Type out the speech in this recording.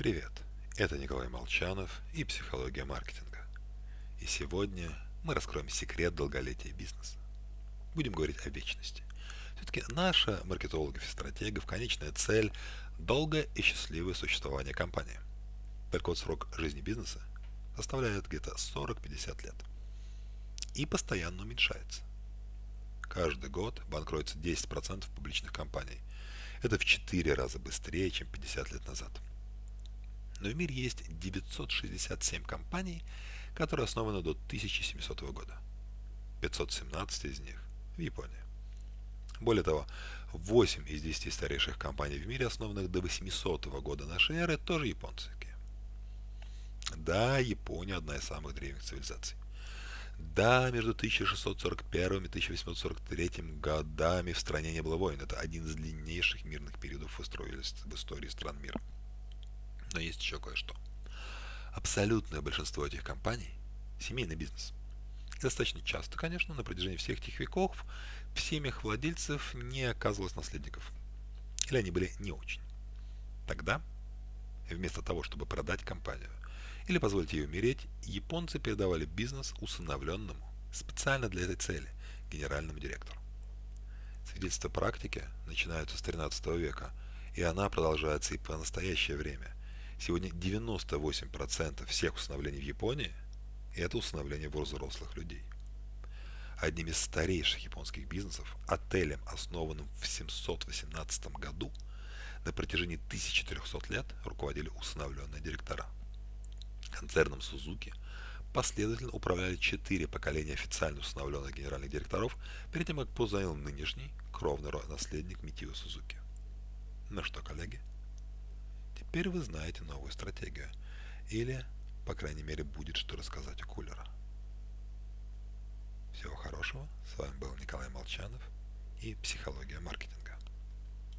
Привет, это Николай Молчанов и «Психология маркетинга». И сегодня мы раскроем секрет долголетия бизнеса. Будем говорить о вечности. Все-таки наша маркетологов и стратегов конечная цель – долгое и счастливое существование компании. Так вот, срок жизни бизнеса составляет где-то 40-50 лет и постоянно уменьшается. Каждый год банкротится 10% публичных компаний. Это в 4 раза быстрее, чем 50 лет назад. Но в мире есть 967 компаний, которые основаны до 1700 года. 517 из них в Японии. Более того, 8 из 10 старейших компаний в мире, основанных до 800 года нашей эры, тоже японские. Да, Япония одна из самых древних цивилизаций. Да, между 1641 и 1843 годами в стране не было войн. Это один из длиннейших мирных периодов в истории стран мира. Но есть еще кое-что. Абсолютное большинство этих компаний – семейный бизнес. И достаточно часто, конечно, на протяжении всех этих веков в семьях владельцев не оказывалось наследников. Или они были не очень. Тогда, вместо того, чтобы продать компанию или позволить ей умереть, японцы передавали бизнес усыновленному, специально для этой цели, генеральному директору. Свидетельства практики начинаются с 13 века, и она продолжается и по настоящее время. Сегодня 98% всех усыновлений в Японии – это усыновление взрослых людей. Одним из старейших японских бизнесов, отелем, основанным в 718 году, на протяжении 1300 лет руководили усыновленные директора. Концерном Сузуки последовательно управляли четыре поколения официально усыновленных генеральных директоров перед тем, как позанял нынешний кровный наследник Митио Сузуки. Ну что, коллеги, Теперь вы знаете новую стратегию. Или, по крайней мере, будет что рассказать у кулера. Всего хорошего. С вами был Николай Молчанов и «Психология маркетинга».